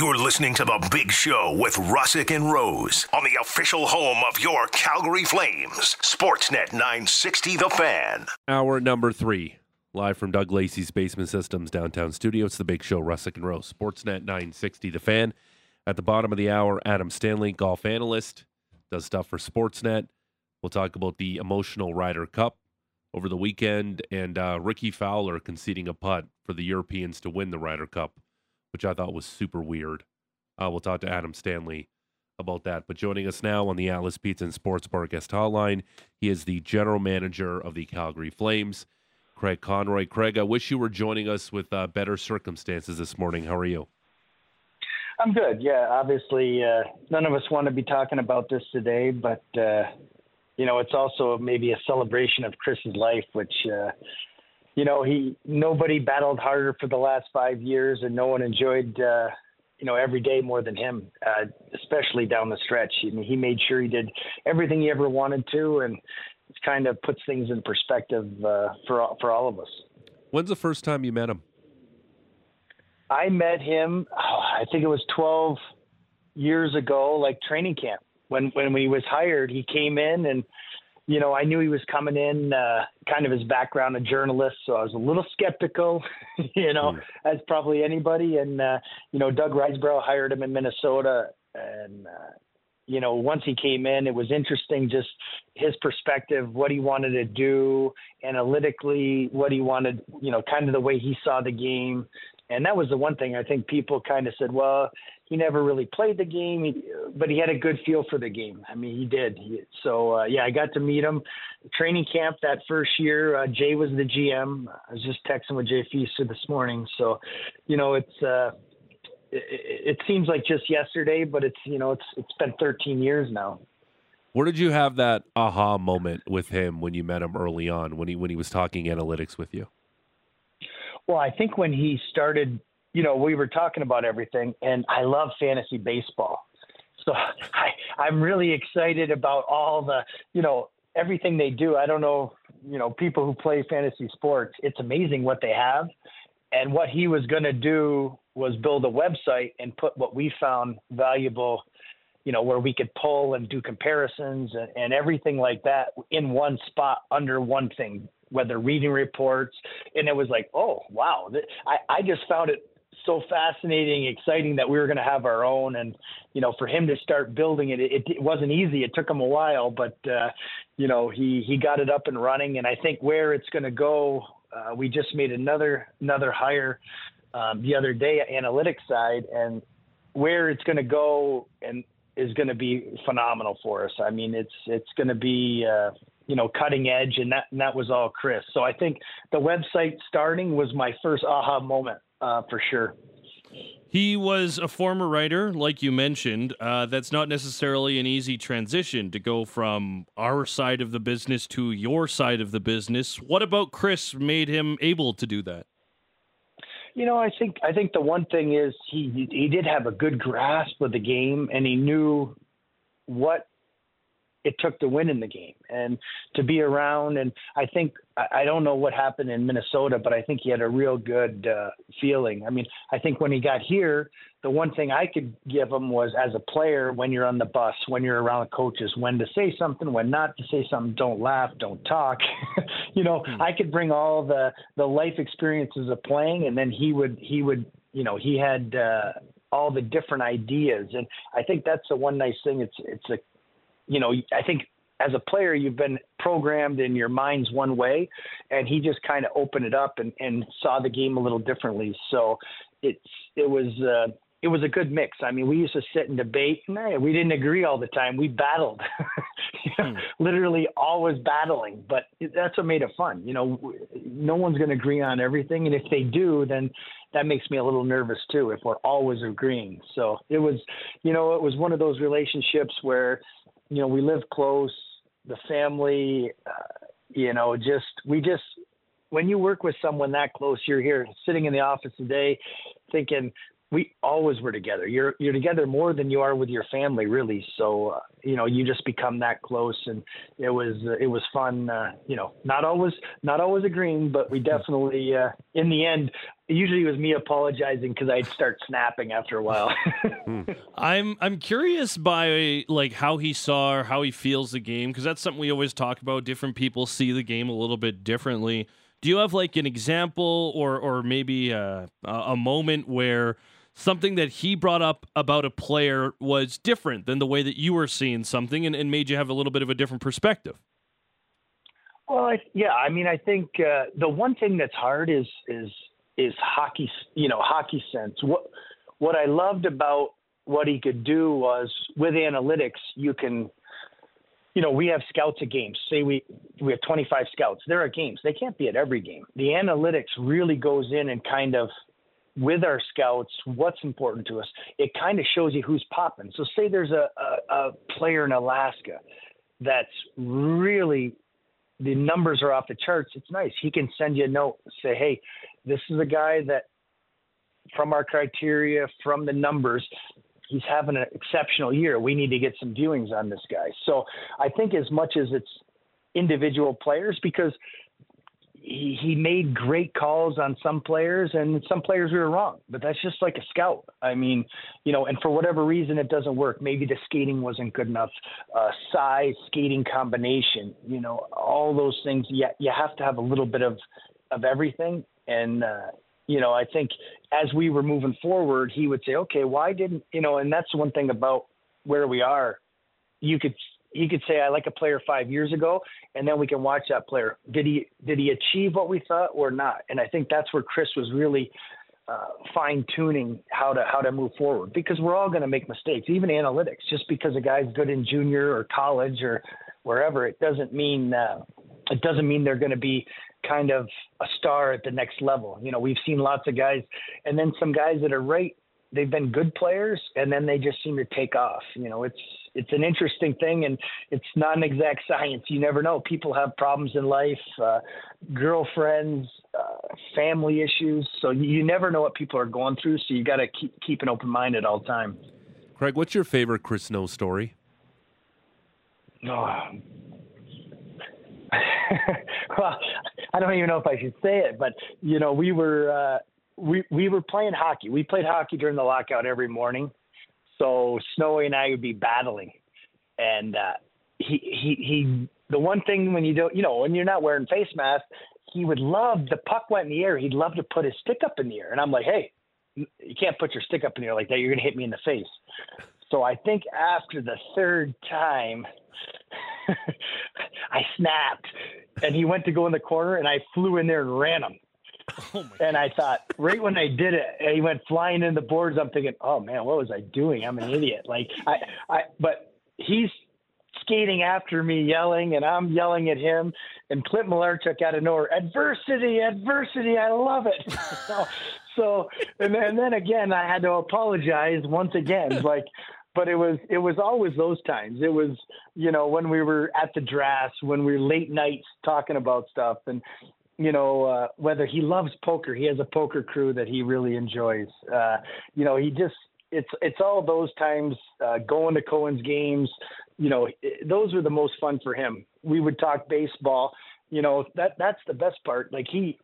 You're listening to The Big Show with Russick and Rose on the official home of your Calgary Flames, Sportsnet 960 The Fan. Hour number three, live from Doug Lacey's Basement Systems downtown studio. It's The Big Show, Russick and Rose, Sportsnet 960 The Fan. At the bottom of the hour, Adam Stanley, golf analyst, does stuff for Sportsnet. We'll talk about the emotional Ryder Cup over the weekend and uh, Rickie Fowler conceding a putt for the Europeans to win the Ryder Cup which I thought was super weird. Uh, we'll talk to Adam Stanley about that. But joining us now on the Atlas Pizza and Sports Bar guest hotline, he is the general manager of the Calgary Flames, Craig Conroy. Craig, I wish you were joining us with uh, better circumstances this morning. How are you? I'm good. Yeah, obviously, uh, none of us want to be talking about this today, but uh, you know, it's also maybe a celebration of Chris's life, which uh, you know, he nobody battled harder for the last five years, and no one enjoyed, uh, you know, every day more than him, uh, especially down the stretch. I mean, he made sure he did everything he ever wanted to, and it kind of puts things in perspective uh, for for all of us. When's the first time you met him? I met him. Oh, I think it was twelve years ago, like training camp. When when he was hired, he came in and you know, I knew he was coming in, uh, kind of his background, a journalist, so I was a little skeptical, you know, mm. as probably anybody. And uh, you know, Doug Risebrough hired him in Minnesota, and uh, you know, once he came in, it was interesting just his perspective, what he wanted to do analytically, what he wanted, you know, kind of the way he saw the game. And that was the one thing I think people kind of said, well, he never really played the game, but he had a good feel for the game. I mean, he did. So uh, yeah, I got to meet him. Training camp that first year, uh, Jay was the GM. I was just texting with Jay Feaster this morning. So, you know, it's uh, it, it seems like just yesterday, but it's you know it's it's been 13 years now. Where did you have that aha moment with him when you met him early on when he when he was talking analytics with you? Well, I think when he started you know, we were talking about everything, and I love fantasy baseball. So I, I'm really excited about all the, you know, everything they do. I don't know, you know, people who play fantasy sports, it's amazing what they have. And what he was going to do was build a website and put what we found valuable, you know, where we could pull and do comparisons and, and everything like that in one spot under one thing, whether reading reports. And it was like, oh, wow. I, I just found it so fascinating, exciting that we were going to have our own. And, you know, for him to start building it, it, it wasn't easy. It took him a while, but, uh, you know, he, he got it up and running. And I think where it's going to go, uh, we just made another, another hire um, the other day, analytics side, and where it's going to go and is going to be phenomenal for us. I mean, it's, it's going to be, uh, you know, cutting edge, and that and that was all Chris. So I think the website starting was my first aha moment uh, for sure. He was a former writer, like you mentioned. Uh, that's not necessarily an easy transition to go from our side of the business to your side of the business. What about Chris made him able to do that? You know, I think I think the one thing is he he did have a good grasp of the game, and he knew what it took to win in the game and to be around. And I think I don't know what happened in Minnesota, but I think he had a real good uh, feeling. I mean, I think when he got here, the one thing I could give him was as a player, when you're on the bus, when you're around coaches, when to say something, when not to say something, don't laugh, don't talk. you know, mm-hmm. I could bring all the the life experiences of playing, and then he would he would you know he had. uh all the different ideas and i think that's the one nice thing it's it's a you know, I think as a player, you've been programmed in your mind's one way, and he just kind of opened it up and, and saw the game a little differently. So it's it was uh, it was a good mix. I mean, we used to sit and debate. And, we didn't agree all the time. We battled, hmm. literally always battling. But that's what made it fun. You know, no one's going to agree on everything, and if they do, then that makes me a little nervous too. If we're always agreeing, so it was, you know, it was one of those relationships where you know, we live close, the family, uh, you know, just, we just, when you work with someone that close, you're here sitting in the office today thinking, we always were together. You're you're together more than you are with your family, really. So uh, you know, you just become that close, and it was uh, it was fun. Uh, you know, not always not always agreeing, but we definitely uh, in the end. Usually, it was me apologizing because I'd start snapping after a while. I'm I'm curious by like how he saw or how he feels the game because that's something we always talk about. Different people see the game a little bit differently. Do you have like an example or or maybe a, a moment where something that he brought up about a player was different than the way that you were seeing something and, and made you have a little bit of a different perspective? Well, I, yeah, I mean, I think uh, the one thing that's hard is is is hockey, you know, hockey sense. What what I loved about what he could do was with analytics, you can, you know, we have scouts at games. Say we we have 25 scouts. There are games. They can't be at every game. The analytics really goes in and kind of with our scouts what's important to us. It kind of shows you who's popping. So say there's a, a, a player in Alaska that's really the numbers are off the charts. It's nice. He can send you a note, say, hey, this is a guy that from our criteria, from the numbers, he's having an exceptional year. We need to get some viewings on this guy. So I think as much as it's individual players, because he, made great calls on some players and some players we were wrong, but that's just like a scout. I mean, you know, and for whatever reason it doesn't work. Maybe the skating wasn't good enough, uh, size, skating combination, you know, all those things. Yeah, you have to have a little bit of of everything. And uh, you know, I think as we were moving forward, he would say, okay, why didn't you know? And that's one thing about where we are. You could he could say I like a player five years ago, and then we can watch that player. Did he did he achieve what we thought or not? And I think that's where Chris was really uh, fine tuning how to how to move forward because we're all going to make mistakes, even analytics. Just because a guy's good in junior or college or wherever, it doesn't mean uh, it doesn't mean they're going to be kind of a star at the next level. You know, we've seen lots of guys, and then some guys that are right they've been good players and then they just seem to take off. You know, it's it's an interesting thing and it's not an exact science. You never know. People have problems in life, uh, girlfriends, uh, family issues. So you never know what people are going through. So you got to keep keep an open mind at all times. Craig, what's your favorite Chris Snow story? Oh. well, I don't even know if I should say it, but you know, we were uh, we we were playing hockey. We played hockey during the lockout every morning. So Snowy and I would be battling, and uh, he he he. The one thing when you don't, you know, when you're not wearing face mask, he would love the puck went in the air. He'd love to put his stick up in the air, and I'm like, hey, you can't put your stick up in the air like that. You're gonna hit me in the face. So I think after the third time, I snapped, and he went to go in the corner, and I flew in there and ran him. Oh and I thought, right when I did it, he went flying in the boards. I'm thinking, oh man, what was I doing? I'm an idiot. Like I, I, but he's skating after me, yelling, and I'm yelling at him. And Clint Malarchuk out of nowhere, adversity, adversity. I love it. so, so, and then, and then again, I had to apologize once again. Like, but it was it was always those times. It was you know when we were at the drafts, when we were late nights talking about stuff, and you know, uh, whether he loves poker, he has a poker crew that he really enjoys. Uh, you know, he just it's it's all those times uh, going to Cohen's games. You know, those were the most fun for him. We would talk baseball. You know, that that's the best part. Like he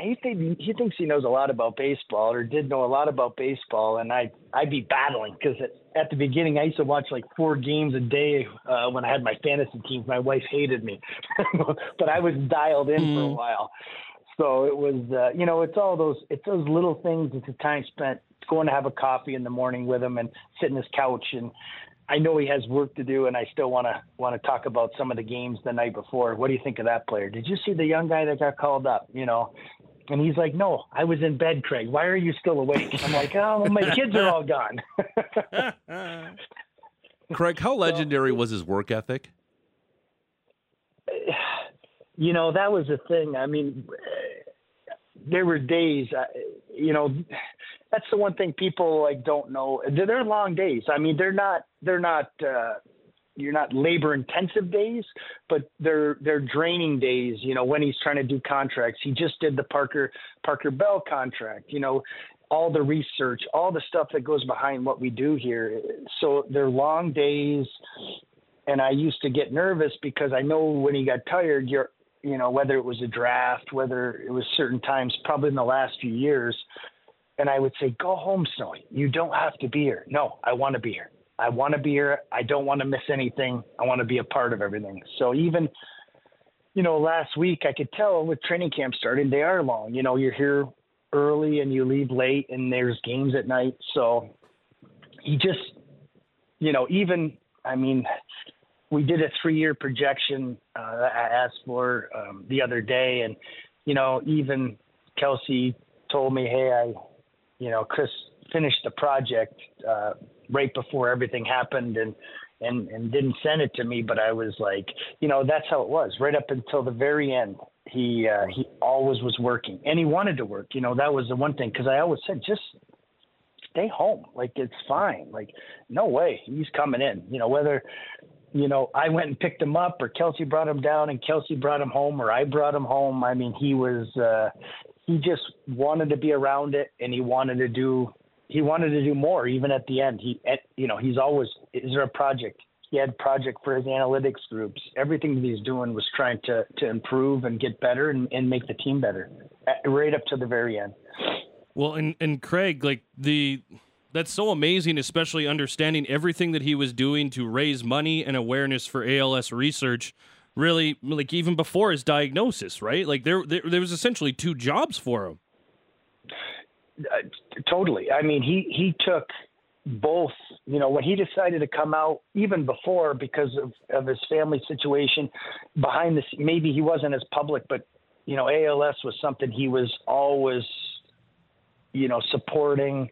he think, he thinks he knows a lot about baseball or did know a lot about baseball, and I I'd be battling because at, the beginning I used to watch like four games a day uh, when I had my fantasy teams. My wife hated me, but I was dialed in mm. for a mm. while. So it was uh, you know it's all those it's those little things. It's the time spent going to have a coffee in the morning with him and sit in his couch and I know he has work to do, and I still want to want to talk about some of the games the night before. What do you think of that player? Did you see the young guy that got called up? You know, and he's like, "No, I was in bed, Craig. Why are you still awake?" I'm like, "Oh, well, my kids are all gone." Craig, how legendary was his work ethic? You know, that was the thing. I mean, there were days, uh, you know, that's the one thing people like don't know. They're long days. I mean, they're not they're not uh, you're not labor intensive days, but they're they're draining days. You know, when he's trying to do contracts, he just did the Parker Parker Bell contract. You know, all the research, all the stuff that goes behind what we do here. So they're long days, and I used to get nervous because I know when he got tired, you're, you know, whether it was a draft, whether it was certain times, probably in the last few years, and I would say, "Go home, Snowy. You don't have to be here." No, I want to be here. I want to be here. I don't want to miss anything. I want to be a part of everything. So even, you know, last week I could tell with training camp starting, they are long. You know, you're here early and you leave late and there's games at night. So he just, you know, even, I mean, we did a three year projection uh, I asked for um, the other day. And, you know, even Kelsey told me, hey, I, you know, Chris finished the project uh, right before everything happened and, and, and didn't send it to me. But I was like, you know, that's how it was. Right up until the very end he uh, he always was working and he wanted to work. You know that was the one thing because i always said just stay home. Like it's fine. Like no way. He's coming in. You know whether you know i went and picked him up or kelsey brought him down and kelsey brought him home or i brought him home i mean he was uh he just wanted to be around it and he wanted to do he wanted to do more even at the end he you know he's always is there a project he had project for his analytics groups. Everything that he's doing was trying to to improve and get better and, and make the team better, uh, right up to the very end. Well, and and Craig, like the that's so amazing, especially understanding everything that he was doing to raise money and awareness for ALS research. Really, like even before his diagnosis, right? Like there, there, there was essentially two jobs for him. Uh, totally. I mean, he he took both, you know, when he decided to come out, even before because of, of his family situation behind the maybe he wasn't as public, but you know, ALS was something he was always, you know, supporting.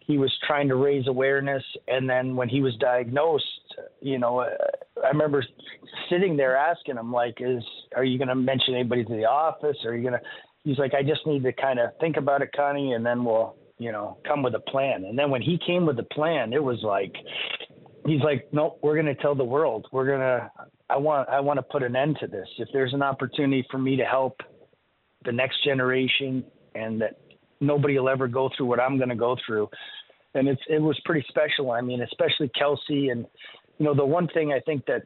He was trying to raise awareness, and then when he was diagnosed, you know, uh, I remember sitting there asking him, like, "Is are you going to mention anybody to the office? Are you going to?" He's like, "I just need to kind of think about it, Connie, and then we'll you know, come with a plan. And then when he came with the plan, it was like, he's like, nope, we're going to tell the world. We're going to, I want, I want to put an end to this. If there's an opportunity for me to help the next generation and that nobody will ever go through what I'm going to go through. And it's, it was pretty special. I mean, especially Kelsey. And, you know, the one thing I think that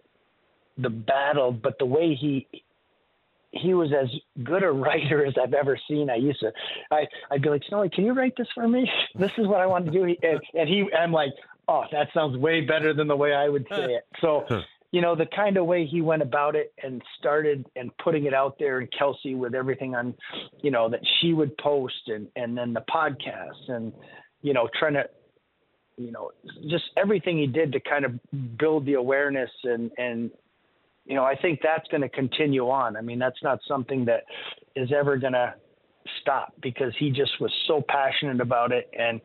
the battle, but the way he, he was as good a writer as I've ever seen. I used to, I, I'd be like, Snowy, can you write this for me? This is what I want to do. And, and he, I'm like, oh, that sounds way better than the way I would say it. So, you know, the kind of way he went about it and started and putting it out there and Kelsey with everything on, you know, that she would post and, and then the podcast and, you know, trying to, you know, just everything he did to kind of build the awareness and, and, you know, I think that's going to continue on. I mean, that's not something that is ever going to stop because he just was so passionate about it. And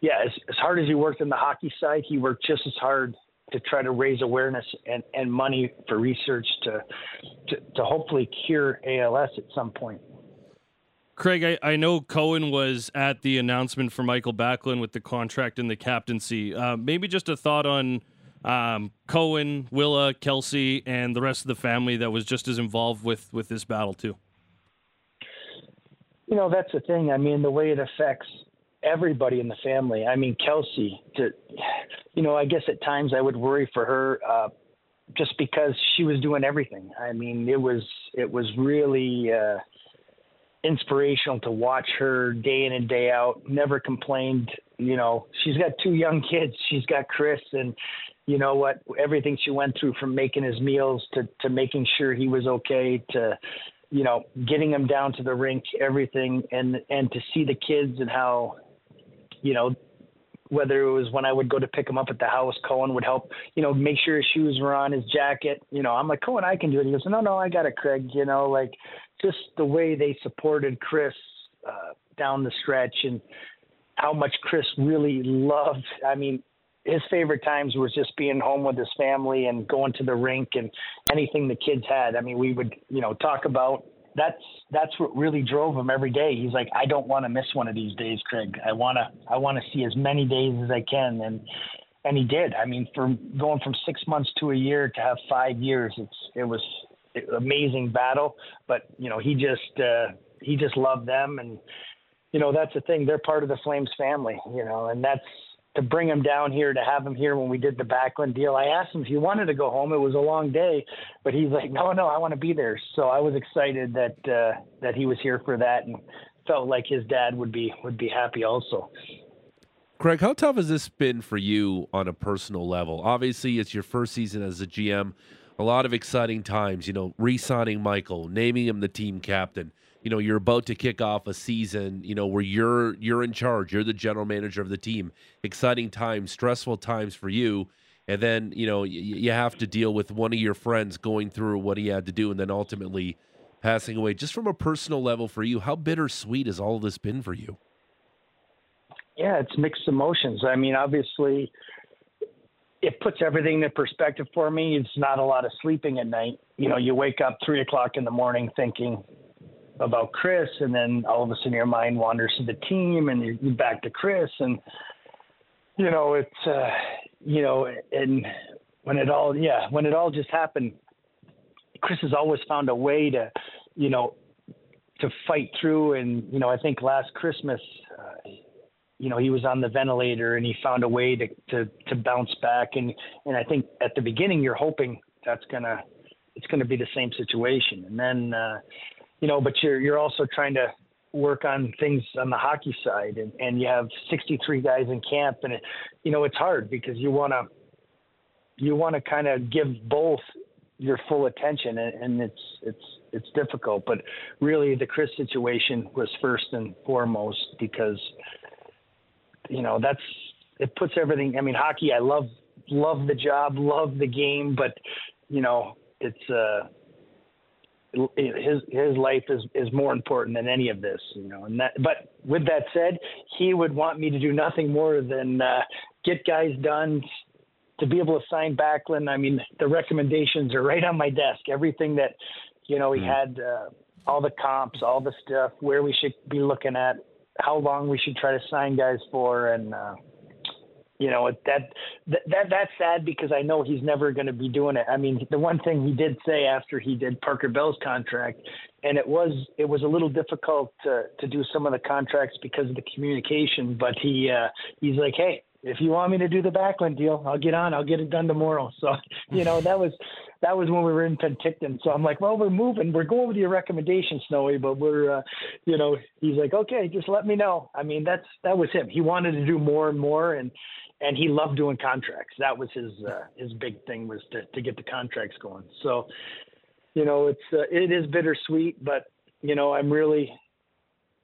yeah, as, as hard as he worked in the hockey side, he worked just as hard to try to raise awareness and, and money for research to, to, to hopefully cure ALS at some point. Craig, I, I know Cohen was at the announcement for Mikael Backlund with the contract and the captaincy. Uh, maybe just a thought on um, Cohen, Willa, Kelsey, and the rest of the family that was just as involved with with this battle too. You know, that's the thing. I mean, the way it affects everybody in the family. I mean, Kelsey, to, you know, I guess at times I would worry for her, uh, just because she was doing everything. I mean, it was it was really uh, inspirational to watch her day in and day out. Never complained. You know, she's got two young kids. She's got Chris, and you know what everything she went through from making his meals to to making sure he was okay to you know getting him down to the rink everything and and to see the kids and how you know whether it was when I would go to pick him up at the house, Cohen would help, you know, make sure his shoes were on, his jacket. You know, I'm like, Cohen, I can do it. He goes, No, no, I got it, Craig. You know, like just the way they supported Chris uh, down the stretch and how much Chris really loved. I mean, his favorite times was just being home with his family and going to the rink and anything the kids had. I mean, we would, you know, talk about that's that's what really drove him every day. He's like, I don't want to miss one of these days, Craig. I wanna I want to see as many days as I can, and and he did. I mean, from going from six months to a year to have five years, it's it was amazing battle. But you know, he just uh, he just loved them and you know, that's the thing. They're part of the Flames family, you know, and that's to bring him down here, to have him here when we did the Backlund deal. I asked him if he wanted to go home. It was a long day, but he's like, no, no, I want to be there. So I was excited that uh, that he was here for that, and felt like his dad would be would be happy also. Craig, how tough has this been for you on a personal level? Obviously, it's your first season as a GM. A lot of exciting times, you know, re-signing Mikael, naming him the team captain. You know, you're about to kick off a season, you know, where you're you're in charge. You're the general manager of the team. Exciting times, stressful times for you. And then, you know, y- you have to deal with one of your friends going through what he had to do and then ultimately passing away. Just from a personal level for you, how bittersweet has all this been for you? Yeah, it's mixed emotions. I mean, obviously, it puts everything in perspective for me. It's not a lot of sleeping at night. You know, you wake up three o'clock in the morning thinking about Chris, and then all of a sudden your mind wanders to the team, and you're back to Chris, and you know, it's uh, you know, and when it all, yeah, when it all just happened, Chris has always found a way to, you know, to fight through, and you know, I think last Christmas. Uh, you know, he was on the ventilator and he found a way to, to, to bounce back. And, and I think at the beginning, you're hoping that's to, it's going to be the same situation. And then, uh, you know, but you're, you're also trying to work on things on the hockey side and, and you have 63 guys in camp and, it, you know, it's hard because you want to, you want to kind of give both your full attention and, and it's, it's, it's difficult, but really the Chris situation was first and foremost because, you know that's it puts everything. I mean, hockey. I love love the job, love the game, but you know it's uh his his life is is more important than any of this, you know. And that, but with that said, he would want me to do nothing more than uh, get guys done, to be able to sign Backlund. I mean, the recommendations are right on my desk. Everything that, you know, he mm. had uh, all the comps, all the stuff, where we should be looking at, how long we should try to sign guys for, and uh, you know that that that's sad because I know he's never going to be doing it. I mean, the one thing he did say after he did Parker Bell's contract, and it was it was a little difficult to to do some of the contracts because of the communication, but he uh, he's like, hey, if you want me to do the Backlund deal, I'll get on. I'll get it done tomorrow. So, you know, that was that was when we were in Penticton. So I'm like, well, we're moving. We're going with your recommendation, Snowy, but we're, uh, you know, he's like, okay, just let me know. I mean, that's that was him. He wanted to do more and more, and and he loved doing contracts. That was his uh, his big thing was to to get the contracts going. So, you know, it's uh, it is bittersweet, but you know, I'm really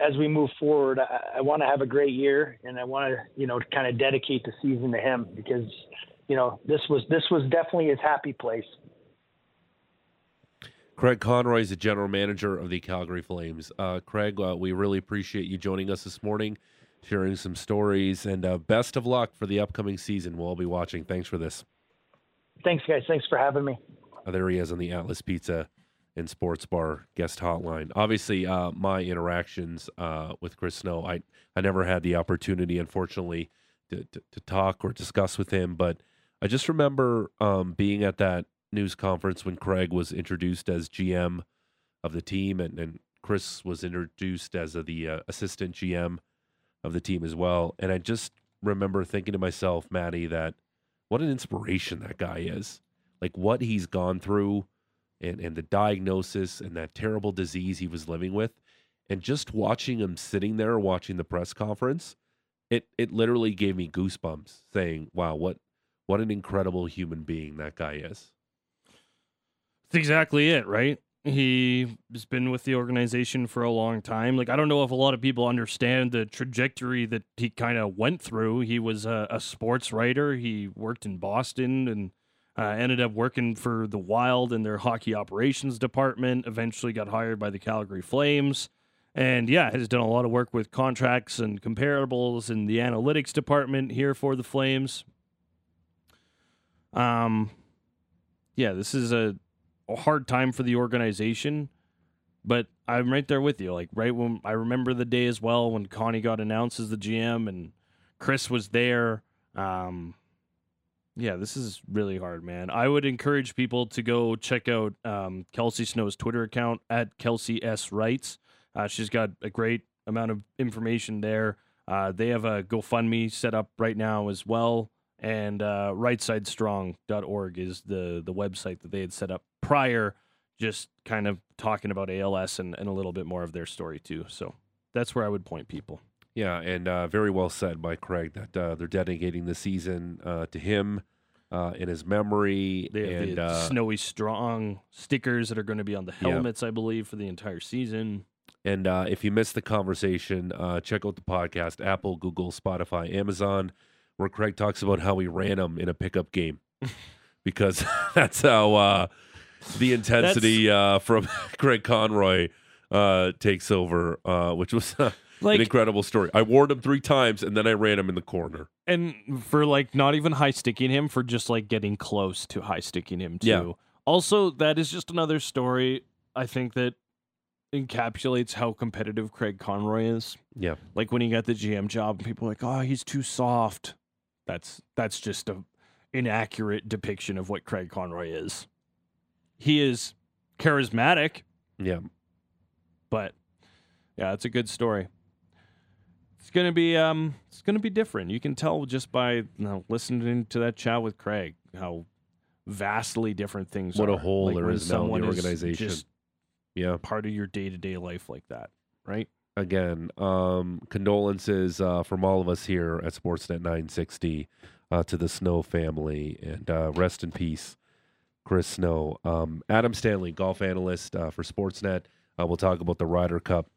as we move forward, I, I want to have a great year, and I want to, you know, kind of dedicate the season to him because, you know, this was this was definitely his happy place. Craig Conroy is the general manager of the Calgary Flames. Uh, Craig, uh, we really appreciate you joining us this morning, sharing some stories, and uh, best of luck for the upcoming season. We'll all be watching. Thanks for this. Thanks, guys. Thanks for having me. Uh, there he is on the Atlas Pizza and Sports Bar guest hotline. Obviously, uh, my interactions uh, with Chris Snow, I I never had the opportunity, unfortunately, to, to, to talk or discuss with him. But I just remember um, being at that news conference when Craig was introduced as GM of the team, and, and Chris was introduced as a, the uh, assistant GM of the team as well. And I just remember thinking to myself, Maddie, that what an inspiration that guy is. Like what he's gone through and, and the diagnosis and that terrible disease he was living with. And just watching him sitting there watching the press conference, it it literally gave me goosebumps saying, Wow, what what an incredible human being that guy is. That's exactly it, right? He has been with the organization for a long time. Like, I don't know if a lot of people understand the trajectory that he kind of went through. He was a, a, sports writer. He worked in Boston and uh, ended up working for the Wild in their hockey operations department. Eventually got hired by the Calgary Flames. And yeah, has done a lot of work with contracts and comparables in the analytics department here for the Flames. Um, yeah, this is a hard time for the organization, but I'm right there with you. Like right when I remember the day as well when Connie got announced as the GM and Chris was there. Um, yeah, this is really hard, man. I would encourage people to go check out um, Kelsey Snow's Twitter account at Kelsey S Writes. Uh, she's got a great amount of information there. Uh, they have a GoFundMe set up right now as well, and uh, rightsidestrong.org is the the website that they had set up prior, just kind of talking about ALS and, and a little bit more of their story too. So that's where I would point people. Yeah, and uh, very well said by Craig that uh, they're dedicating the season uh, to him uh, in his memory. They have and the uh, Snowy Strong stickers that are going to be on the Yeah. helmets, I believe, for the entire season. and uh, if you missed the conversation, uh, check out the podcast: Apple, Google, Spotify, Amazon, where Craig talks about how he ran him in a pickup game because that's how uh, the intensity uh, from Craig Conroy uh, takes over, uh, which was an incredible story. I warned him three times, and then I ran him in the corner. and for like not even high sticking him, for just like getting close to high sticking him too. Yeah. Also, that is just another story. I think that encapsulates how competitive Craig Conroy is. Yeah. Like when he got the GM job, and people were like, "Oh, he's too soft." That's that's just a inaccurate depiction of what Craig Conroy is. He is charismatic, Yeah, but yeah, it's a good story. It's gonna be um, it's gonna be different. You can tell just by you know, listening to that chat with Craig how vastly different things What are. a hole Like there is now in the organization. just yeah. part of your day to day life like that, right? again, um, condolences uh, from all of us here at Sportsnet 960 uh, to the Snow family, and uh, rest in peace, Chris Snow. Um, Adam Stanley, golf analyst uh, for Sportsnet. Uh, we'll talk about the Ryder Cup,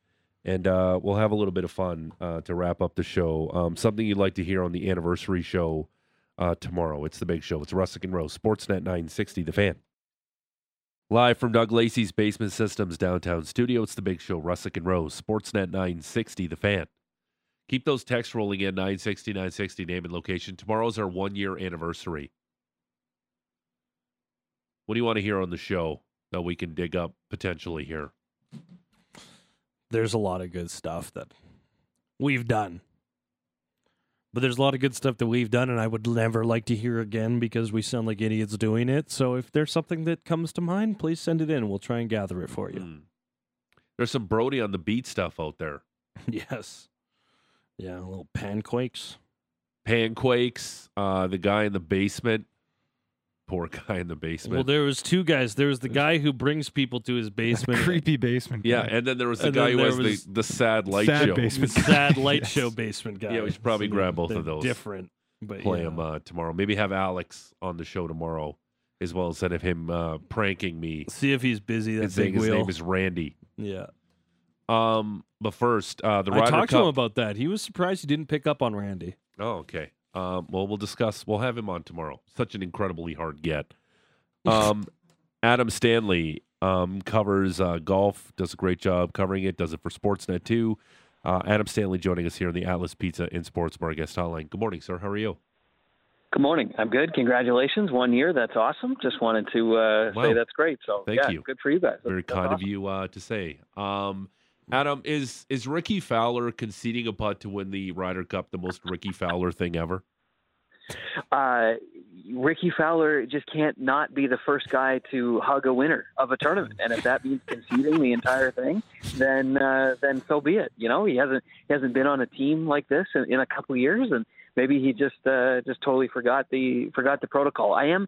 and uh, we'll have a little bit of fun uh, to wrap up the show. Um, something you'd like to hear on the anniversary show uh, tomorrow. It's the big show. It's Russick and Rose, Sportsnet 960, the fan. Live from Doug Lacey's Basement Systems downtown studio, it's the big show, Russick and Rose, Sportsnet 960, the fan. Keep those texts rolling in 960, 960, name and location. Tomorrow's our one year anniversary. What do you want to hear on the show that we can dig up potentially here? There's a lot of good stuff that we've done. But there's a lot of good stuff that we've done, and I would never like to hear again because we sound like idiots doing it. So if there's something that comes to mind, please send it in. We'll try and gather it for you. Hmm. There's some Brody on the beat stuff out there. yes. Yeah, little panquakes. Panquakes, uh, the guy in the basement. Poor guy in the basement. Well, there was two guys. There was the guy who brings people to his basement. creepy basement. yeah, and then there was the And guy who there has was the, the sad light sad show. basement. The sad light Yes. show basement guy. Yeah, we should probably So grab both of those. Different, but play yeah. him uh, tomorrow. Maybe have Alex on the show tomorrow, as well instead of him uh, pranking me See if he's busy. That big his wheel. name is Randy. yeah. Um, but first, uh, the I talked Cup. to him about that. He was surprised he didn't pick up on Randy. oh, okay. Um, well, we'll discuss. We'll have him on tomorrow. Such an incredibly hard get. Um, Adam Stanley um, covers uh, golf. Does a great job covering it. Does it for Sportsnet too. Uh, Adam Stanley joining us here on the Atlas Pizza in Sports Bar guest hotline. Good morning, sir. How are you? Good morning. I'm good. Congratulations, one year. That's awesome. Just wanted to uh, Wow. say that's great. So Thank yeah, you. good for you guys. Very that's kind of you uh, to say. Um, Adam, is is Rickie Fowler conceding a putt to win the Ryder Cup the most Rickie Fowler thing ever? Uh, Rickie Fowler just can't not be the first guy to hug a winner of a tournament, and if that means conceding the entire thing, then uh, then so be it. You know, he hasn't he hasn't been on a team like this in, in a couple years, and maybe he just uh, just totally forgot the forgot the protocol. I am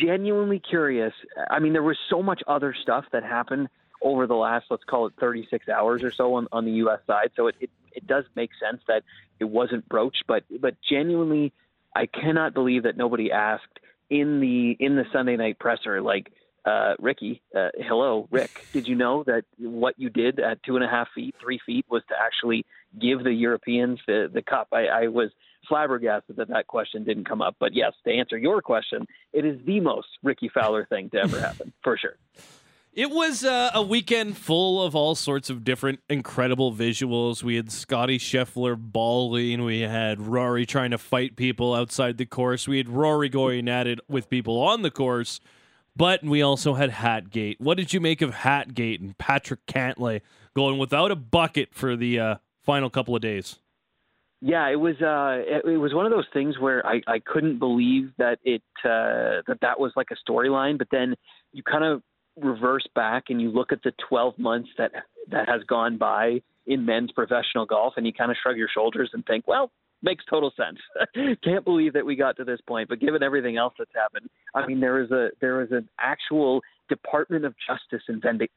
genuinely curious. I mean, there was so much other stuff that happened over the last, let's call it 36 hours or so on, on the U.S. side. So it, it, it does make sense that it wasn't broached, but, but genuinely, I cannot believe that nobody asked in the, in the Sunday night presser, like, uh, Rickie, uh, hello, Rick, did you know that what you did at two and a half feet, three feet was to actually give the Europeans the, the cup? I, I was flabbergasted that that question didn't come up. But yes, to answer your question, it is the most Rickie Fowler thing to ever happen, for sure. It was uh, a weekend full of all sorts of different incredible visuals. We had Scottie Scheffler bawling. We had Rory trying to fight people outside the course. We had Rory going at it with people on the course. But we also had Hatgate. What did you make of Hatgate and Patrick Cantlay going without a bucket for the uh, final couple of days? Yeah, it was uh, it, it was one of those things where I, I couldn't believe that it uh, that that was like a storyline, but then you kind of reverse back and you look at the 12 months that that has gone by in men's professional golf, and you kind of shrug your shoulders and think, well, makes total sense. Can't believe that we got to this point, but given everything else that's happened, I mean, there is a there is an actual Department of Justice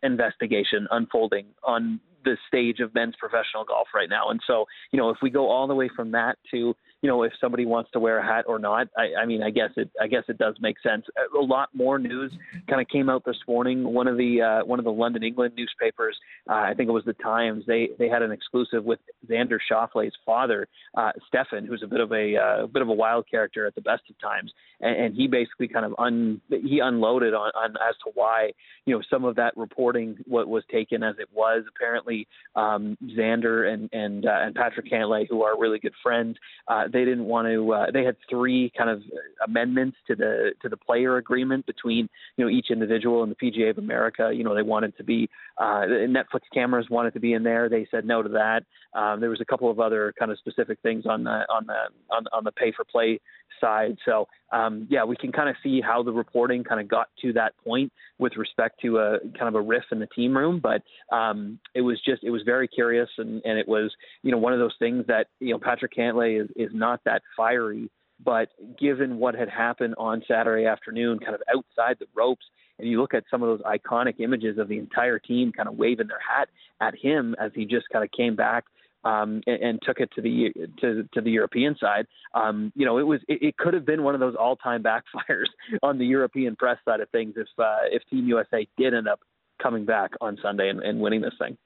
investigation unfolding on the stage of men's professional golf right now. And so, you know, if we go all the way from that to you know, if somebody wants to wear a hat or not. I, I mean, I guess it, I guess it does make sense. A lot more news kind of came out this morning. One of the, uh, one of the London, England newspapers, uh, I think it was the Times. They, they had an exclusive with Xander Schauffele's father, uh, Stefan, who's a bit of a, uh, bit of a wild character at the best of times, and, and he basically kind of un, he unloaded on, on as to why, you know, some of that reporting what was taken as it was. Apparently, um, Xander and and uh, and Patrick Cantlay, who are really good friends, uh, they didn't want to. Uh, they had three kind of amendments to the to the player agreement between you know each individual and the PGA of America. You know they wanted to be uh, Netflix cameras wanted to be in there. They said no to that. Um, there was a couple of other kind of specific things on the on the on, on the pay for play side. So um, yeah, we can kind of see how the reporting kind of got to that point with respect to a kind of a riff in the team room. But um, it was just it was very curious, and, and it was you know one of those things that you know Patrick Cantlay is is not that fiery. But given what had happened on Saturday afternoon, kind of outside the ropes, and you look at some of those iconic images of the entire team kind of waving their hat at him as he just kind of came back um, and, and, took it to the to, to the European side. Um, you know, it was it, it, could have been one of those all-time backfires on the European press side of things if uh, if Team USA did end up coming back on Sunday and, and winning this thing.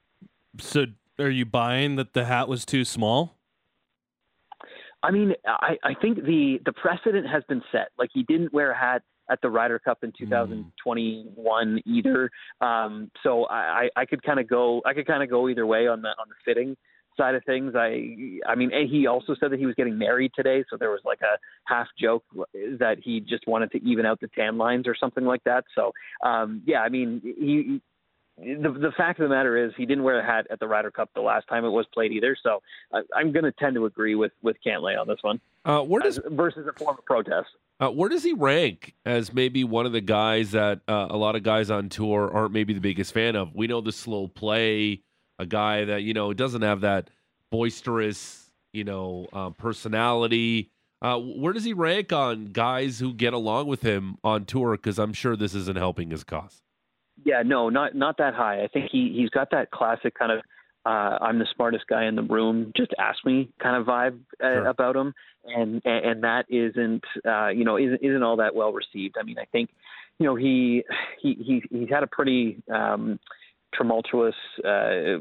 So, are you buying that the hat was too small? I mean, I, I think the the precedent has been set. Like he didn't wear a hat at the Ryder Cup in 2021 mm. either. Um, so I, I could kind of go I could kind of go either way on the on the fitting side of things. I I mean he also said that he was getting married today, so there was like a half joke that he just wanted to even out the tan lines or something like that. So um, yeah, I mean he the the fact of the matter is he didn't wear a hat at the Ryder Cup the last time it was played either. So I, am going to tend to agree with with Cantlay on this one. Uh, where does versus a form of protest? Uh, where does he rank as maybe one of the guys that uh, a lot of guys on tour aren't maybe the biggest fan of? We know the slow play, a guy that you know doesn't have that boisterous, you know, uh, personality. Uh, where does he rank on guys who get along with him on tour? Because I'm sure this isn't helping his cause. Yeah, no, not not that high. I think he he's got that classic kind of uh, I'm the smartest guy in the room. Just ask me kind of vibe uh, sure. about him, and and that isn't uh, you know isn't isn't all that well received. I mean, I think you know he he he he's had a pretty um, tumultuous uh,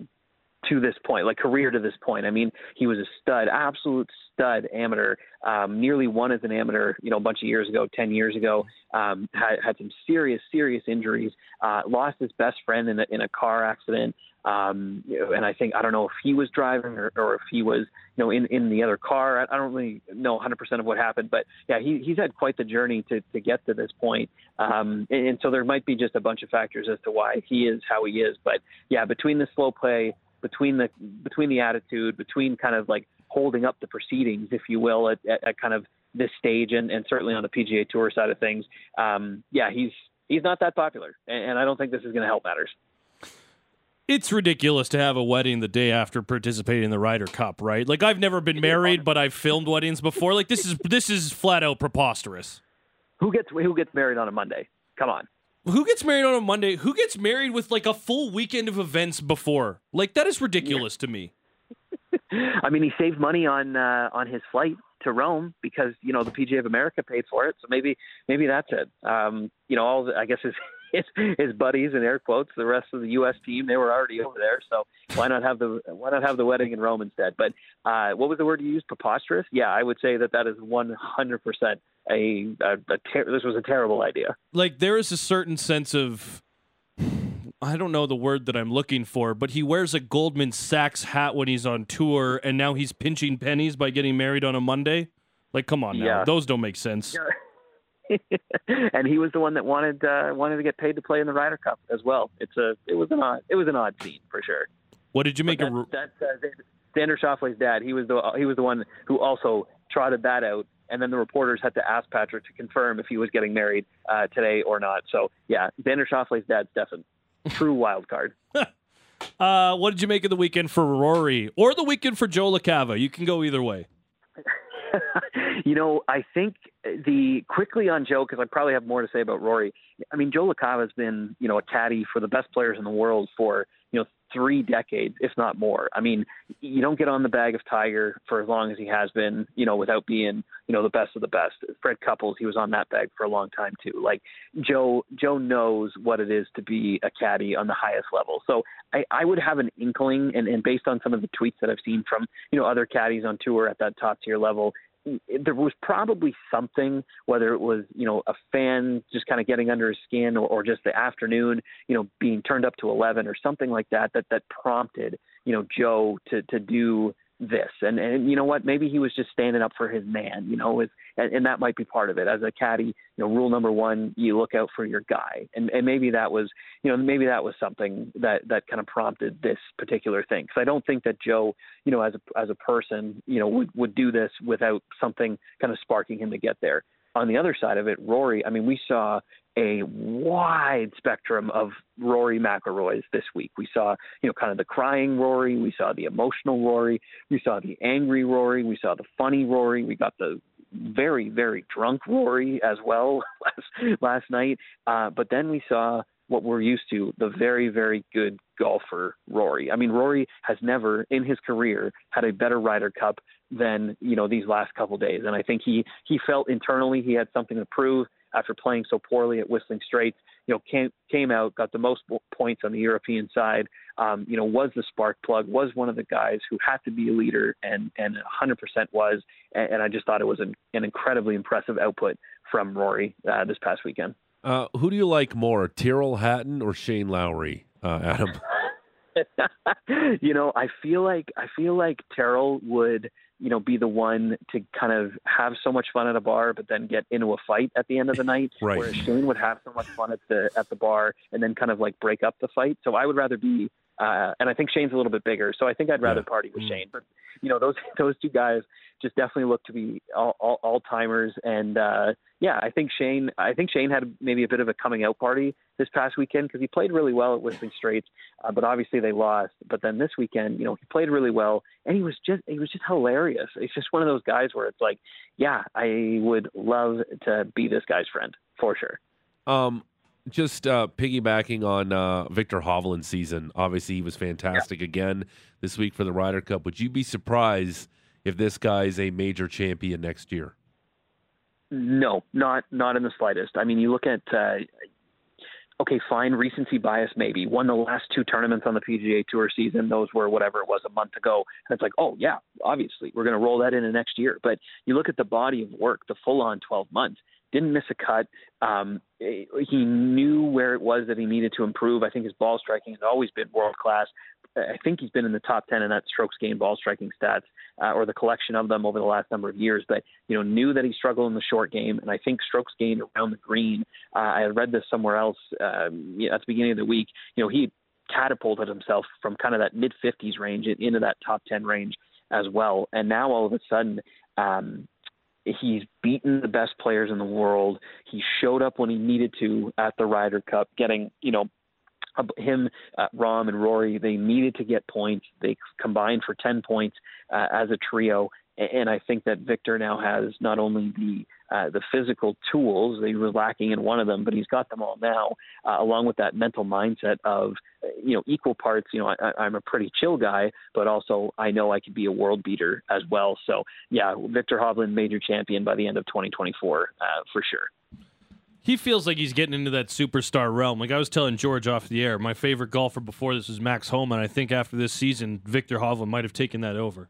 to this point, like career to this point. I mean, he was a stud, absolute stud amateur. Um, nearly won as an amateur, you know, a bunch of years ago, ten years ago. Um, had had some serious, serious injuries. Uh, lost his best friend in a, in a car accident. Um, and I think I don't know if he was driving or, or if he was, you know, in in the other car. I, I don't really know 100% of what happened, but yeah, he he's had quite the journey to to get to this point. Um, and, and so there might be just a bunch of factors as to why he is how he is. But yeah, between the slow play between the between the attitude, between kind of like holding up the proceedings, if you will, at, at, at kind of this stage, and, and certainly on the PGA Tour side of things. Um, yeah, he's he's not that popular, and, and I don't think this is going to help matters. It's ridiculous to have a wedding the day after participating in the Ryder Cup, right? Like I've never been married, but I've filmed weddings before. Like this is this is flat out preposterous. Who gets who gets married on a Monday? Come on. Who gets married on a Monday? Who gets married with like a full weekend of events before? Like that is ridiculous yeah. to me. I mean, he saved money on uh, on his flight to Rome because you know the PGA of America paid for it. So maybe maybe that's it. Um, you know, all the, I guess his, his his buddies in air quotes, the rest of the U.S. team, they were already over there. So why not have the why not have the wedding in Rome instead? But uh, what was the word you used? Preposterous? Yeah, I would say that that is one hundred percent a, a, a ter- this was a terrible idea. Like there is a certain sense of I don't know the word that I'm looking for, but he wears a Goldman Sachs hat when he's on tour, and now he's pinching pennies by getting married on a Monday. Like, come on now, yeah. those don't make sense. Yeah. and he was the one that wanted uh, wanted to get paid to play in the Ryder Cup as well. It's a it was an odd it was an odd scene for sure. What did you make but that, a? That, uh, Xander Schauffele's dad. He was the he was the one who also trotted that out and then the reporters had to ask Patrick to confirm if he was getting married uh, today or not. So yeah, Xander Schauffele's dad, Stefan, true wild card. Uh, what did you make of the weekend for Rory or the weekend for Joe LaCava? You can go either way. you know, I think the quickly on Joe because I probably have more to say about Rory. I mean, Joe LaCava has been you know a caddy for the best players in the world for you know three decades, if not more. I mean, you don't get on the bag of Tiger for as long as he has been, you know, without being, you know, the best of the best. Fred Couples, he was on that bag for a long time too. Like Joe, Joe knows what it is to be a caddy on the highest level. So I, I would have an inkling, and, and based on some of the tweets that I've seen from, you know, other caddies on tour at that top tier level, there was probably something, whether it was you know a fan just kind of getting under his skin, or, or just the afternoon, you know, being turned up to eleven or something like that, that that prompted you know Joe to to do this. And and you know what? Maybe he was just standing up for his man you know is and, and that might be part of it. As a caddy you know rule number one you look out for your guy. And and maybe that was you know maybe that was something that that kind of prompted this particular thing. Because i don't think that joe you know as a as a person you know would would do this without something kind of sparking him to get there. On the other side of it, Rory, I mean, we saw a wide spectrum of Rory McIlroys this week. We saw, you know, kind of the crying Rory, we saw the emotional Rory, we saw the angry Rory, we saw the funny Rory, we got the very very drunk Rory as well last last night. Uh, but then we saw what we're used to, the very very good golfer Rory. I mean, Rory has never in his career had a better Ryder Cup than you know these last couple days, and I think he he felt internally he had something to prove after playing so poorly at Whistling Straits. You know, came came out, got the most points on the European side. Um, you know, was the spark plug, was one of the guys who had to be a leader, and and 100% was. And, and I just thought it was an, an incredibly impressive output from Rory uh, this past weekend. Uh, who do you like more, Tyrrell Hatton or Shane Lowry, uh, Adam? you know, I feel like I feel like Tyrrell would you know, be the one to kind of have so much fun at a bar, but then get into a fight at the end of the night. right. Whereas Shane would have so much fun at the at the bar and then kind of like break up the fight. So I would rather be, uh, and I think Shane's a little bit bigger, so I think I'd rather Yeah. party with Mm. Shane. But you know, those those two guys just definitely look to be all, all, all timers. And uh, yeah, I think Shane, I think Shane had maybe a bit of a coming out party this past weekend because he played really well at Whistling Straits, uh, but obviously they lost. But then this weekend, you know, he played really well, and he was just he was just hilarious. He's just one of those guys where it's like, yeah, I would love to be this guy's friend for sure. Um, just uh, piggybacking on uh, Viktor Hovland's season. Obviously, he was fantastic again this week for the Ryder Cup. Would you be surprised if this guy is a major champion next year? No, not not in the slightest. I mean, you look at uh, okay, fine, recency bias maybe. Won the last two tournaments on the PGA Tour season. Those were whatever it was a month ago, and it's like, oh yeah, obviously we're going to roll that into next year. But you look at the body of work, the full on 12 months. Didn't miss a cut. Um, he knew where it was that he needed to improve. I think his ball striking has always been world class. I think he's been in the top 10 in that strokes gained ball striking stats uh, or the collection of them over the last number of years. But, you know, knew that he struggled in the short game. And I think strokes gained around the green. Uh, I had read this somewhere else um, at the beginning of the week. You know, he catapulted himself from kind of that mid 50s range into that top 10 range as well. And now all of a sudden, um, he's beaten the best players in the world. He showed up when he needed to at the Ryder Cup, getting, you know, him, uh, Rahm, and Rory, they needed to get points. They combined for 10 points uh, as a trio. And I think that Viktor now has not only the uh, the physical tools he was lacking in one of them, but he's got them all now, uh, along with that mental mindset of you know equal parts. You know, I, I'm a pretty chill guy, but also I know I could be a world beater as well. So yeah, Viktor Hovland, major champion by the end of 2024 uh, for sure. He feels like he's getting into that superstar realm. Like I was telling George off the air, my favorite golfer before this was Max Homa, and I think after this season, Viktor Hovland might have taken that over.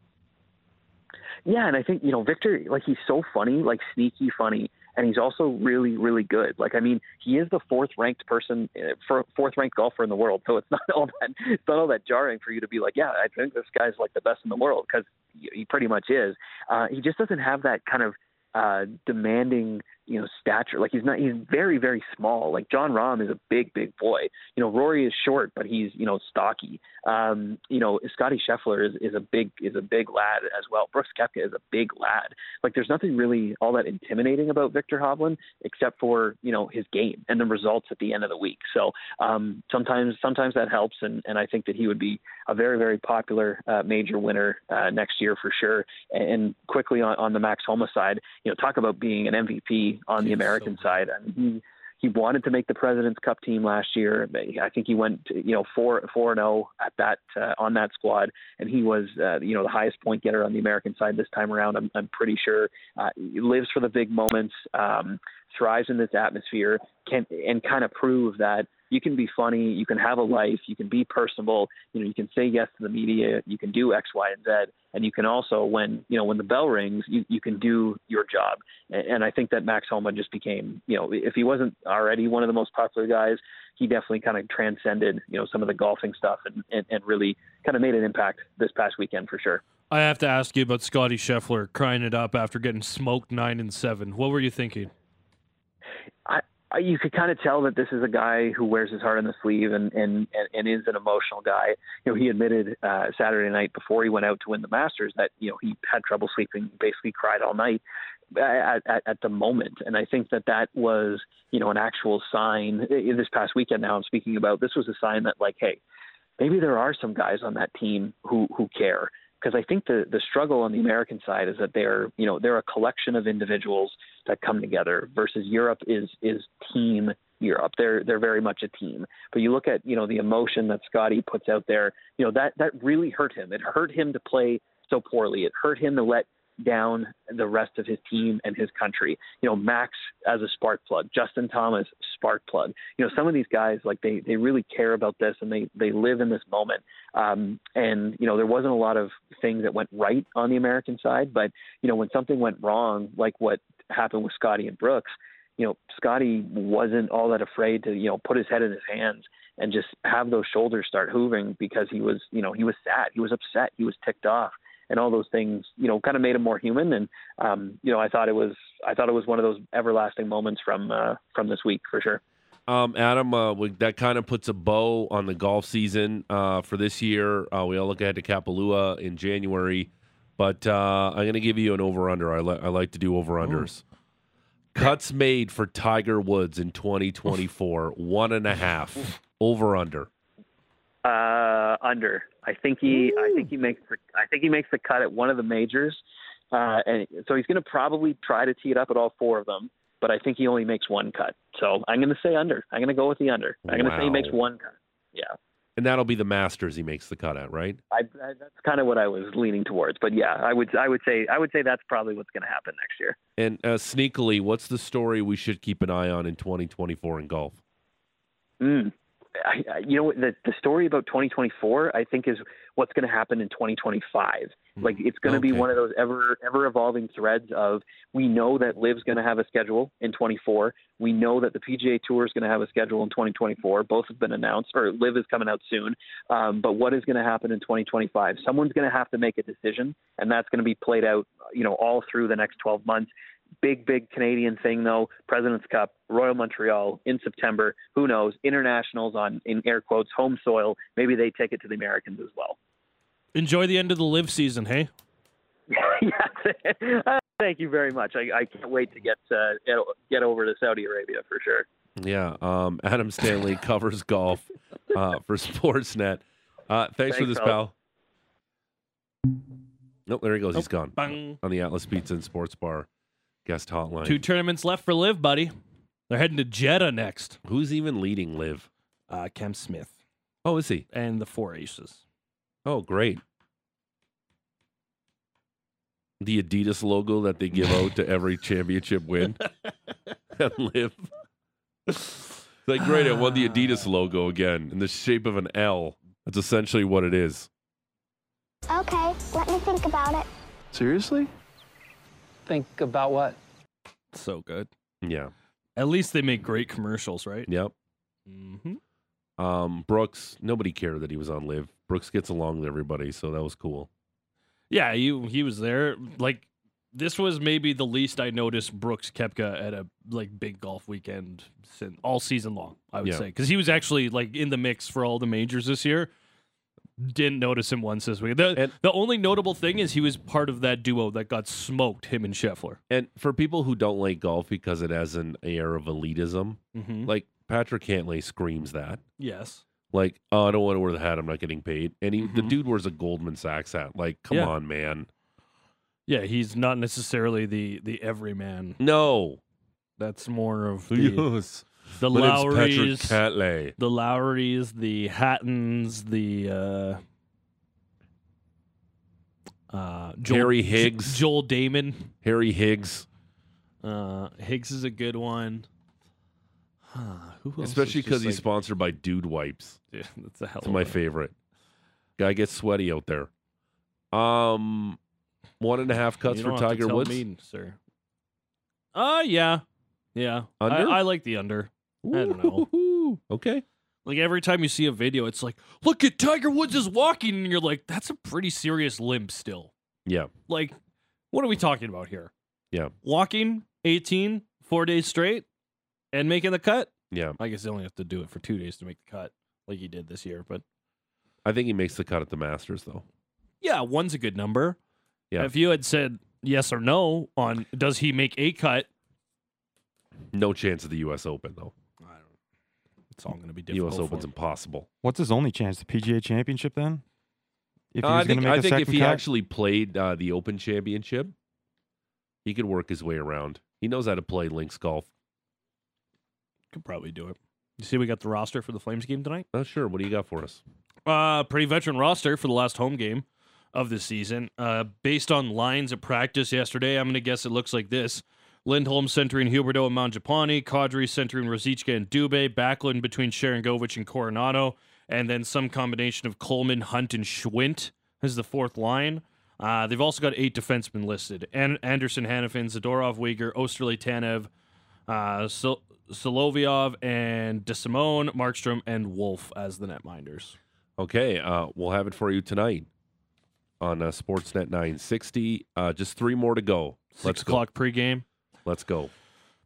Yeah, and I think you know Viktor, like he's so funny, like sneaky funny, and he's also really, really good. Like I mean, he is the fourth ranked person, uh, fourth ranked golfer in the world. So it's not all that it's not all that jarring for you to be like, yeah, I think this guy's like the best in the world because he pretty much is. Uh, he just doesn't have that kind of uh, demanding you know stature. Like he's not he's very very small. Like Jon Rahm is a big big boy. You know Rory is short, but he's you know stocky. Um, you know Scottie Scheffler is, is a big is a big lad as well. Brooks Koepka is a big lad. Like there's nothing really all that intimidating about Viktor Hovland except for you know his game and the results at the end of the week. So um, sometimes sometimes that helps, and and I think that he would be a very very popular uh, major winner uh, next year for sure. And quickly on, on the Max Homa side, you know talk about being an MVP on the American so side. I mean, he he wanted to make the President's Cup team last year. I think he went, you know, four four and zero oh at that uh, on that squad, and he was, uh, you know, the highest point getter on the American side this time around. I'm, I'm pretty sure. Uh, he lives for the big moments, um, thrives in this atmosphere, can and kind of prove that you can be funny, you can have a life, you can be personable, you know, you can say yes to the media, you can do X, Y, and Z, and you can also, when you know, when the bell rings, you, you can do your job. And, and I think that Max Homa just became, you know, if he wasn't already one of the most popular guys, he definitely kind of transcended, you know, some of the golfing stuff and, and, and really kind of made an impact this past weekend for sure. I have to ask you about Scottie Scheffler crying it up after getting smoked nine and seven. What were you thinking? I, you could kind of tell that this is a guy who wears his heart on the sleeve and and and, is an emotional guy. You know, he admitted uh, Saturday night before he went out to win the Masters that you know he had trouble sleeping, basically cried all night at, at, at the moment. And I think that that was you know an actual sign. This past weekend, now I'm speaking about this was a sign that like, hey, maybe there are some guys on that team who who care because I think the the struggle on the American side is that they're you know they're a collection of individuals that come together versus Europe is is team Europe. They're they're very much a team. But you look at you know the emotion that Scottie puts out there. You know that that really hurt him. It hurt him to play so poorly. It hurt him to let down the rest of his team and his country. You know, Max as a spark plug, Justin Thomas spark plug. You know, some of these guys like they they really care about this and they they live in this moment. Um, and you know, there wasn't a lot of things that went right on the American side, but you know, when something went wrong, like what happened with Scottie and Brooks, you know, Scottie wasn't all that afraid to you know put his head in his hands and just have those shoulders start hovering because he was you know he was sad, he was upset, he was ticked off and all those things, you know, kind of made him more human. And um, you know, I thought it was I thought it was one of those everlasting moments from uh, from this week for sure. Um, Adam, uh, we, that kind of puts a bow on the golf season uh, for this year. Uh, we all look ahead to Kapalua in January, but uh, I'm going to give you an over under. I, li- I like to do over unders. Cuts made for Tiger Woods in 2024, one and a half. Over under. Uh, under. I think he. Ooh. I think he makes. The, I think he makes the cut at one of the majors, uh, and so he's going to probably try to tee it up at all four of them. But I think he only makes one cut. So I'm going to say under. I'm going to go with the under. I'm going to say he makes one cut. Yeah. And that'll be the Masters he makes the cut at, right? I, I, that's kind of what I was leaning towards. But yeah, I would. I would say. I would say that's probably what's going to happen next year. And uh, sneakily, what's the story we should keep an eye on in 2024 in golf? Mm. I, you know, the the story about 2024, I think, is what's going to happen in 2025. Hmm. Like it's going to okay. be one of those ever ever evolving threads of we know that LIV's going to have a schedule in 24. We know that the PGA Tour is going to have a schedule in 2024. Both have been announced, or LIV is coming out soon. Um, but what is going to happen in 2025? Someone's going to have to make a decision, and that's going to be played out, you know, all through the next 12 months big, big Canadian thing though. President's Cup, Royal Montreal in September. Who knows? Internationals on in air quotes home soil. Maybe they take it to the Americans as well. Enjoy the end of the LIV season, hey. yes. uh, thank you very much. I, I can't wait to get uh, get over to Saudi Arabia for sure. Yeah, um, Adam Stanley covers golf uh, for Sportsnet. Uh, thanks, thanks, for this, pal. Nope, there he goes. He's gone Bang. on the Atlas Pizza and Sports Bar guest hotline. Two tournaments left for LIV, buddy. They're heading to Jeddah next. Who's even leading LIV? Uh, Cam Smith. Oh, is he? And the four aces. Oh, great. The Adidas logo that they give out to every championship win and LIV. It's like, great, I won the Adidas logo again in the shape of an L. That's essentially what it is. Okay, let me think about it. Seriously? Think about what? So good. Yeah. At least they make great commercials, right? Yep. Mm-hmm. Um, Brooks, nobody cared that he was on LIV. Brooks gets along with everybody, so that was cool. Yeah, he he was there. Like this was maybe the least I noticed Brooks Koepka at a like big golf weekend since all season long. I would Yeah. say because he was actually like in the mix for all the majors this year. Didn't notice him once this week. The, And- the only notable thing is he was part of that duo that got smoked. Him and Scheffler. And for people who don't like golf because it has an air of elitism, Mm-hmm. like Patrick Cantlay screams that. Yes. Like, oh, I don't want to wear the hat. I'm not getting paid. And he, the Mhm. dude wears a Goldman Sachs hat. Like, come Yeah. on, man. Yeah, he's not necessarily the the everyman. No. That's more of the, Yes. The Patrick Lowrys, Cantlay. the Lowrys, the Hattons, the uh, uh, Joel, Harry Higgs. J- Joel Dahmen. Harry Higgs, Uh, Higgs is a good one. Huh, who else especially because just he's like- sponsored by Dude Wipes. Yeah, that's a hell. It's of my a- favorite. Guy gets sweaty out there. Um, one and a half cuts You for don't have to Tiger tell Woods. me, sir. Uh yeah, yeah. I- Under? I, like the under. I don't know. Ooh, Okay. Like every time you see a video, it's like, look at Tiger Woods is walking, and you're like, that's a pretty serious limp still. Yeah. Like, what are we talking about here? Yeah. Walking 18, four days straight, and making the cut. Yeah. I guess they only have to do it for two days to make the cut, like he did this year. But I think he makes the cut at the Masters, though. yeah, one's a good number. Yeah. If you had said yes or no on does he make a cut, No chance of the U.S. Open, though. I don't. It's all going to be difficult. U.S. for Open's him. impossible. What's his only chance? The PGA Championship then? If he Uh, I was going think, to make I a think if he cut? actually played uh, the Open Championship, he could work his way around. He knows how to play links golf. could probably do it. You see, we got the roster for the Flames game tonight. Oh, sure. What do you got for us? Uh, pretty veteran roster for the last home game of the season. Uh, based on lines at practice yesterday, I'm going to guess it looks like this. Lindholm centering Huberdeau and Mangiapane, Kadri centering Ruzicka and Dubé, Backlund between Sharangovich and Coronato, and then some combination of Coleman, Hunt, and Schwindt as the fourth line. Uh, they've also got eight defensemen listed: An- Andersson, Hanifin, Zadorov, Weegar, Oesterle, Tanev, uh, Sol- Solovyov, and DeSimone, Markstrom, and Wolf as the netminders. Okay, uh, we'll have it for you tonight on uh, Sportsnet 960. Uh, just three more to go. Six Let's o'clock pregame. Let's go.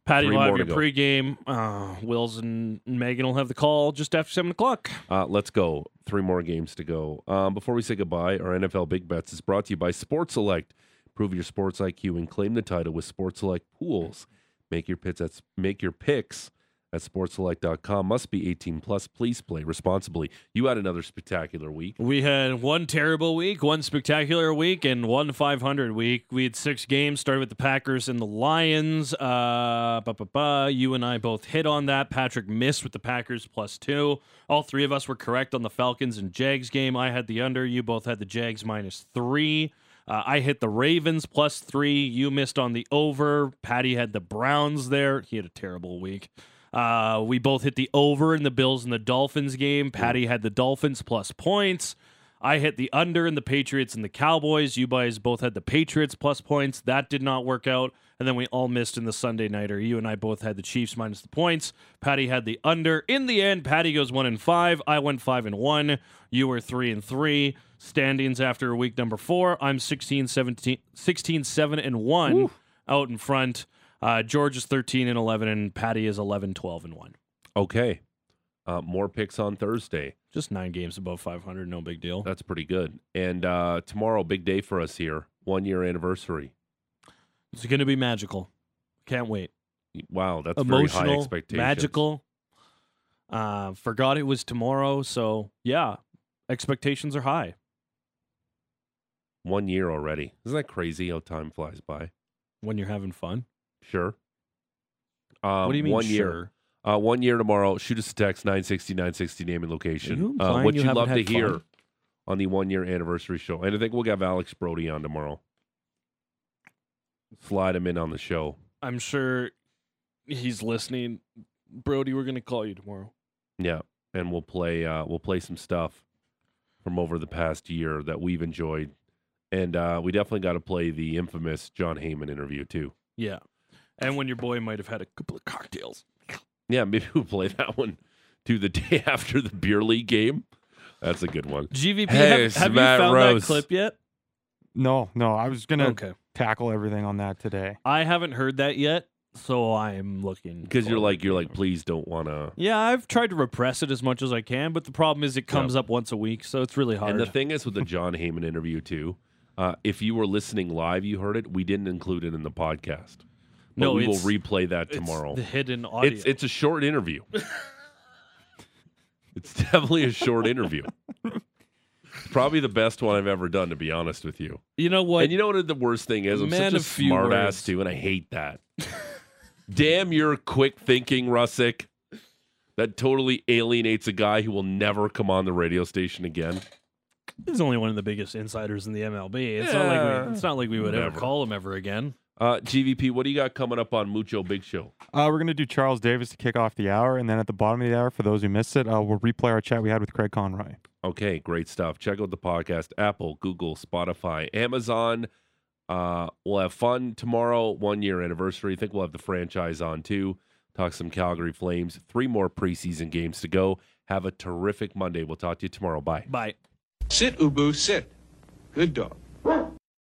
Patty Three have your pregame. Uh, Wills and Megan will have the call just after seven o'clock. Uh, let's go. Three more games to go. Um, before we say goodbye, our NFL Big Bets is brought to you by Sports Select. Prove your sports IQ and claim the title with Sports Select pools. Make your picks at make your picks at sportselect.com. Must be 18 plus. Please play responsibly. You had another spectacular week. We had one terrible week, one spectacular week, and one 500 week. We had six games, started with the Packers and the Lions. Uh, ba, ba, ba. You and I both hit on that. Patrick missed with the Packers plus two. All three of us were correct on the Falcons and Jags game. I had the under. You both had the Jags minus three. Uh, I hit the Ravens plus three. You missed on the over. Patty had the Browns there. He had a terrible week. Uh, we both hit the over in the Bills and the Dolphins game. Patty had the Dolphins plus points. I hit the under in the Patriots and the Cowboys. You guys both had the Patriots plus points. That did not work out. And then we all missed in the Sunday nighter. You and I both had the Chiefs minus the points. Patty had the under. In the end, Patty goes one and five. I went five and one. You were three and three. Standings after week number four. I'm 16, 17, 16 7 and one out in front. Uh, George is 13 and 11, and Patty is 11, 12 and 1. Okay. Uh, more picks on Thursday. Just nine games above 500. No big deal. That's pretty good. And uh, tomorrow, big day for us here. One year anniversary. It's going to be magical. Can't wait. Wow, that's very high Emotional, expectations. magical. Uh, forgot it was tomorrow. So, yeah, expectations are high. One year already. Isn't that crazy how time flies by? when you're having fun. Sure. Um, what do you mean, One sure? year. Uh, one year tomorrow. Shoot us a text 960 960 name and location. You uh, what you you'd haven't love to had hear fun? on the one year anniversary show. And I think we'll have Alex Brody on tomorrow. Slide him in on the show. I'm sure he's listening. Brody, we're going to call you tomorrow. Yeah, and we'll play uh, we'll play some stuff from over the past year that we've enjoyed, and uh, we definitely got to play the infamous Jon Heyman interview too. Yeah. And when your boy might have had a couple of cocktails. Yeah, maybe we'll play that one to the day after the beer league game. That's a good one. GVP, Hey, have, have you found Rose. that clip yet? No, no. I was gonna. Okay. tackle everything on that today. I haven't heard that yet, so I'm looking Because you're like you're like, please don't want to. Yeah, I've tried to repress it as much as I can, but the problem is it comes up once a week, so it's really hard. And the thing is with the Jon Heyman interview too, uh, if you were listening live, you heard it. We didn't include it in the podcast. But No, we will replay that It's tomorrow. the hidden audio. It's it's a short interview. it's definitely a short interview. Probably the best one I've ever done, to be honest with you. you know what? And you know what the worst thing is? I'm Man such a of few smart words. ass too, and I hate that. Damn your quick thinking, Russick. That totally alienates a guy who will never come on the radio station again. He's only one of the biggest insiders in the MLB. It's not like we, it's not like we would ever Never. call him ever again. Uh, GVP, what do you got coming up on Mucho Big Show? Uh, we're going to do Charles Davis to kick off the hour. And then at the bottom of the hour, for those who missed it, uh, we'll replay our chat we had with Craig Conroy. Okay, great stuff. Check out the podcast Apple, Google, Spotify, Amazon. Uh, we'll have fun tomorrow, one year anniversary. I think we'll have the franchise on too. Talk some Calgary Flames. Three more preseason games to go. Have a terrific Monday. We'll talk to you tomorrow. Bye. Bye. Sit, Ubu, sit. Good dog.